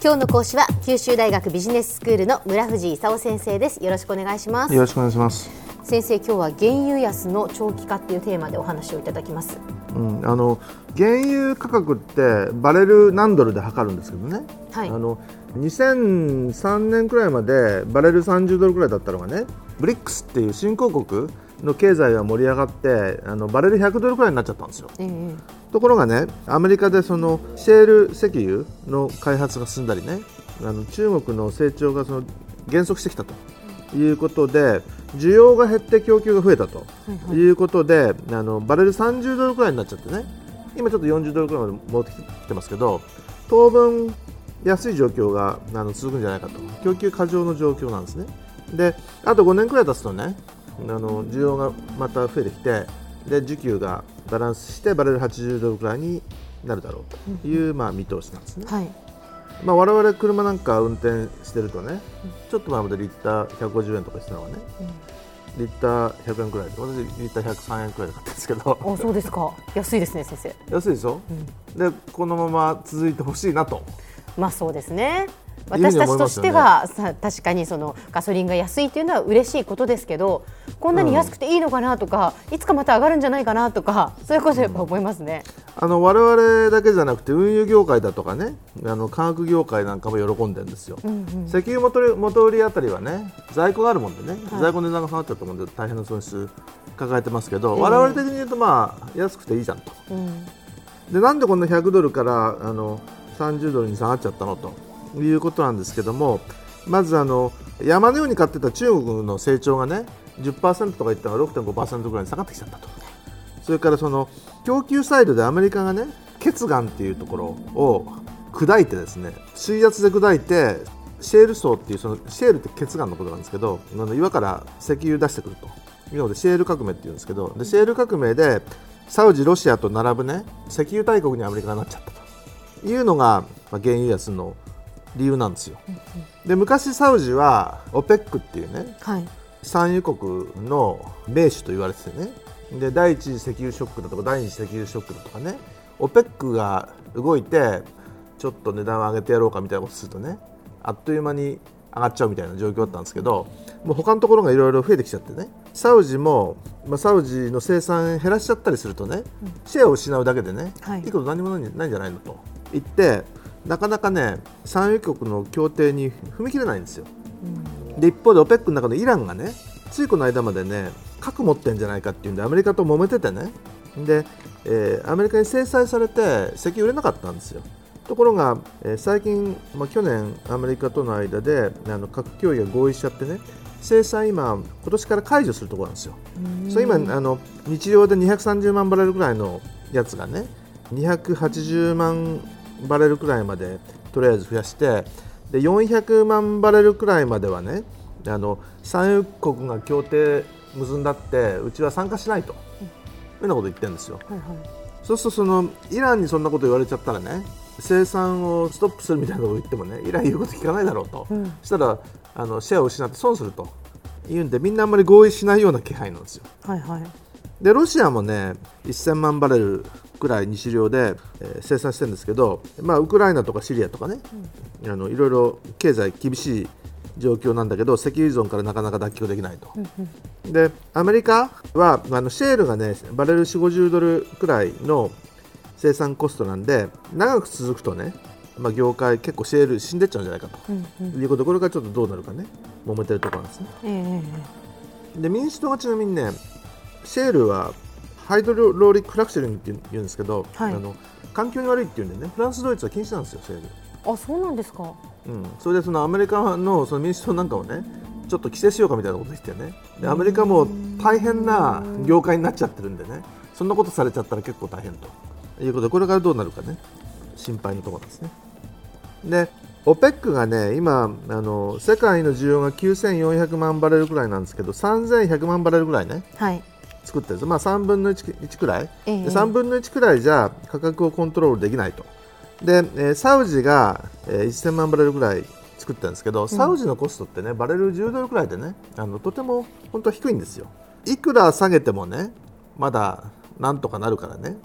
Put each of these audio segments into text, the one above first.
今日の講師は九州大学ビジネススクールの村藤勲先生です。よろしくお願いします。よろしくお願いします。先生今日は原油安の長期化っていうテーマでお話をいただきます。うん、あの原油価格ってバレル何ドルで測るんですけどね、はい、あの2003年くらいまでバレル30ドルくらいだったのがねブリックスっていう新興国の経済が盛り上がってあのバレル100ドルくらいになっちゃったんですよ、えー、ところがねアメリカでそのシェール石油の開発が進んだりねあの中国の成長がその減速してきたということで需要が減って供給が増えたということで、はいはい、あのバレル30ドルくらいになっちゃってね今ちょっと40ドルくらいまで戻ってきてますけど当分安い状況があの続くんじゃないかと。供給過剰の状況なんですね。であと5年くらい経つとねあの需要がまた増えてきてで需給がバランスしてバレル80ドルくらいになるだろう。という、まあ、見通しなんですね。はい。まあ、我々車なんか運転してるとね、ちょっと前までリッター150円とかしてたのがね、リッター100円くらいで私リッター103円くらいで買ったんですけど。あそうですか。安いですね先生。安いでしょ、うん、でこのまま続いてほしいなと。まあそうですね私たちとしては、ね、確かにそのガソリンが安いというのは嬉しいことですけどこんなに安くていいのかなとか、うん、いつかまた上がるんじゃないかなとか そういうことやっぱ思いますね、うん、あの我々だけじゃなくて運輸業界だとかねあの化学業界なんかも喜んでるんですよ、うんうん、石油元元売りあたりはね在庫があるもんでね、はい、在庫の値段が下がったと思うんで大変な損失抱えてますけど、えー、我々的に言うとまあ安くていいじゃんと、うん、でなんでこんな100ドルからあの30ドルに下がっちゃったのということなんですけどもまずあの山のように買ってた中国の成長がね10%とかいったのが6.5%ぐらいに下がってきちゃったと。それからその供給サイドでアメリカがね血岩っていうところを砕いてですね水圧で砕いてシェール層っていうそのシェールって血岩のことなんですけどあの岩から石油出してくるというのでシェール革命っていうんですけどでシェール革命でサウジ、ロシアと並ぶね石油大国にアメリカがなっちゃったというのが、まあ、原油安の理由なんですよ。で昔サウジは OPEC っていうね、はい、産油国の名手と言われててね。で第一次石油ショックだとか第二次石油ショックだとかね OPEC が動いてちょっと値段を上げてやろうかみたいなことするとねあっという間に上がっちゃうみたいな状況だったんですけどもう他のところがいろいろ増えてきちゃってね。サウジも、まあ、サウジの生産減らしちゃったりするとね、シェアを失うだけでね、はい、いいこと何もないんじゃないのと言ってなかなかね産油国の協定に踏み切れないんですよ。で一方で OPEC の中のイランがねついこの間までね核持ってんじゃないかっていうんでアメリカと揉めててねで、えー、アメリカに制裁されて石油売れなかったんですよ。ところが、えー、最近、まあ、去年アメリカとの間であの核協議が合意しちゃってね制裁今今年から解除するところなんですよ。そう今あの日量で230万バレルぐらいのやつがね280万バレルくらいまでとりあえず増やしてで400万バレルくらいまではねあの産油国が協定結んだってうちは参加しないと、うん、いうようなこと言ってるんですよ、はいはい、そうするとそのイランにそんなこと言われちゃったらね生産をストップするみたいなことを言ってもねイラン言うこと聞かないだろうと、うん、そしたらあのシェアを失って損すると。いうんでみんなあんまり合意しないような気配なんですよ。はいはい、でロシアもね1000万バレルくらい日量で、えー、生産してるんですけど、まあ、ウクライナとかシリアとかね、うん、あのいろいろ経済厳しい状況なんだけど石油依存からなかなか脱却できないと、うん、でアメリカはあのシェールがねバレル4 5 0ドルくらいの生産コストなんで長く続くとね、まあ、業界結構シェール死んでっちゃうんじゃないかと、うんうん、いうことこれがちょっとどうなるかね揉めてるところなんですね、えー、で民主党がちなみにねシェールはハイドローリックフラクチャリングって言うんですけど、はい、あの環境に悪いっていうんでねフランスドイツは禁止なんですよセールあそうなんですか、うん、それでそのアメリカのその民主党なんかをねちょっと規制しようかみたいなこと言ってね。でアメリカも大変な業界になっちゃってるんでね。そんなことされちゃったら結構大変ということ。でこれからどうなるかね。心配なところですね。で OPEC がね今あの世界の需要が9400万バレルくらいなんですけど3100万バレルぐらいね、はい、作ってるんです、まあ、3分の 1, 1くらい、えー、3分の1くらいじゃ価格をコントロールできないと。で、えー、サウジが、えー、1000万バレルぐらい作ってるんですけど、サウジのコストってねバレル10ドルくらいでねあのとても本当は低いんですよ。いくら下げてもねまだなんとかなるからね。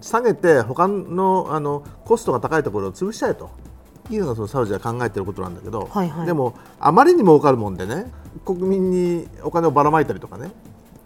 下げて他のあのコストが高いところを潰しちゃえというのがそのサウジが考えていることなんだけど、はいはい、でもあまりに儲かるもんでね国民にお金をばらまいたりとかね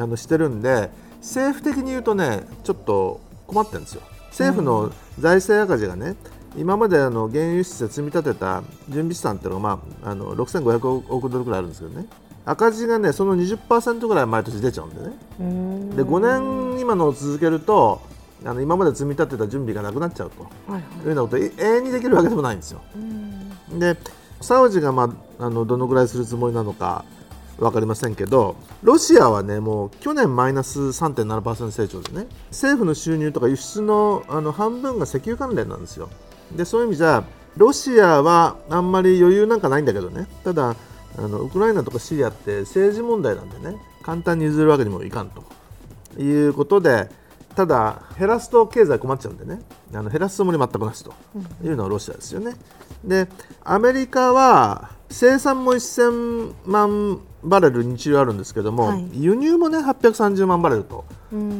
あのしてるんで政府的に言うとねちょっと困ってるんですよ。政府の財政赤字がね、今まであの原油輸出で積み立てた準備資産っていうのが、まあ、あの6500億ドルぐらいあるんですけどね。赤字がねその20%ぐらい毎年出ちゃうんでね。で5年今のを続けるとあの今まで積み立てた準備がなくなっちゃうと、はいはい、いうようなこと永遠にできるわけでもないんですよ。でサウジが、まあ、あのどのぐらいするつもりなのか分かりませんけどロシアはねもう去年マイナス3.7%成長でね政府の収入とか輸出のあの半分が石油関連なんですよ。でそういう意味じゃロシアはあんまり余裕なんかないんだけどねただあのウクライナとかシリアって政治問題なんでね簡単に譲るわけにもいかんということでただ減らすと経済困っちゃうんでねあの減らすつもり全くなしというのはロシアですよね。でアメリカは生産も1000万バレル日量あるんですけども、はい、輸入もね830万バレルと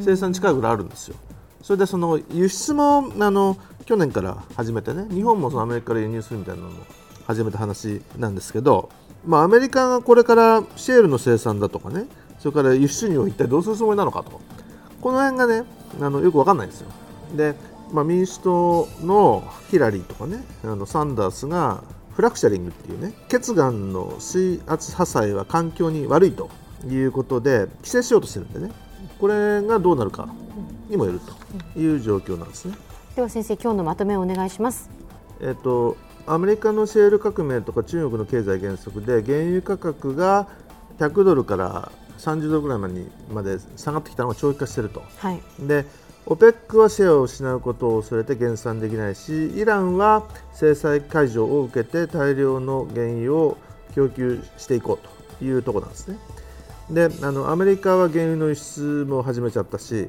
生産近いぐらいあるんですよ。それでその輸出もあの去年から始めてね日本もそのアメリカから輸入するみたいなのも始めた話なんですけど、まあ、アメリカがこれからシェールの生産だとかねそれから輸出入を一体どうするつもりなのかとこの辺がねあのよく分かんないんですよ。で、まあ、民主党のヒラリーとかねあのサンダースがフラクシャリングっていうね血がんの水圧破砕は環境に悪いということで規制しようとしてるんでねこれがどうなるかにもよるという状況なんですね。では先生今日のまとめをお願いします。えっとアメリカのシェール革命とか中国の経済減速で原油価格が100ドルから30度ぐらいまでまで下がってきたのが長期化していると、はい、で OPEC はシェアを失うことを恐れて減産できないしイランは制裁解除を受けて大量の原油を供給していこうというところなんですね。であのアメリカは原油の輸出も始めちゃったし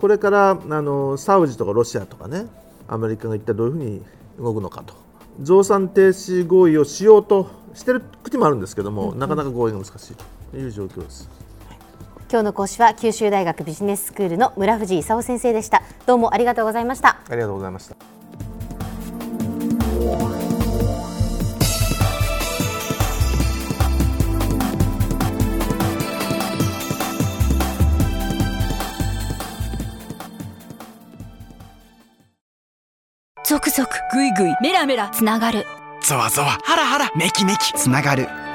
これからあのサウジとかロシアとかねアメリカが一体どういうふうに動くのかと増産停止合意をしようとしてる国もあるんですけども、うん、なかなか合意が難しいという状況です。今日の講師は九州大学ビジネススクールの村藤勲先生でした。どうもありがとうございました。ありがとうございました。続々ぐいぐいメラメラつながる。ゾワゾワハラハラメキメキつながる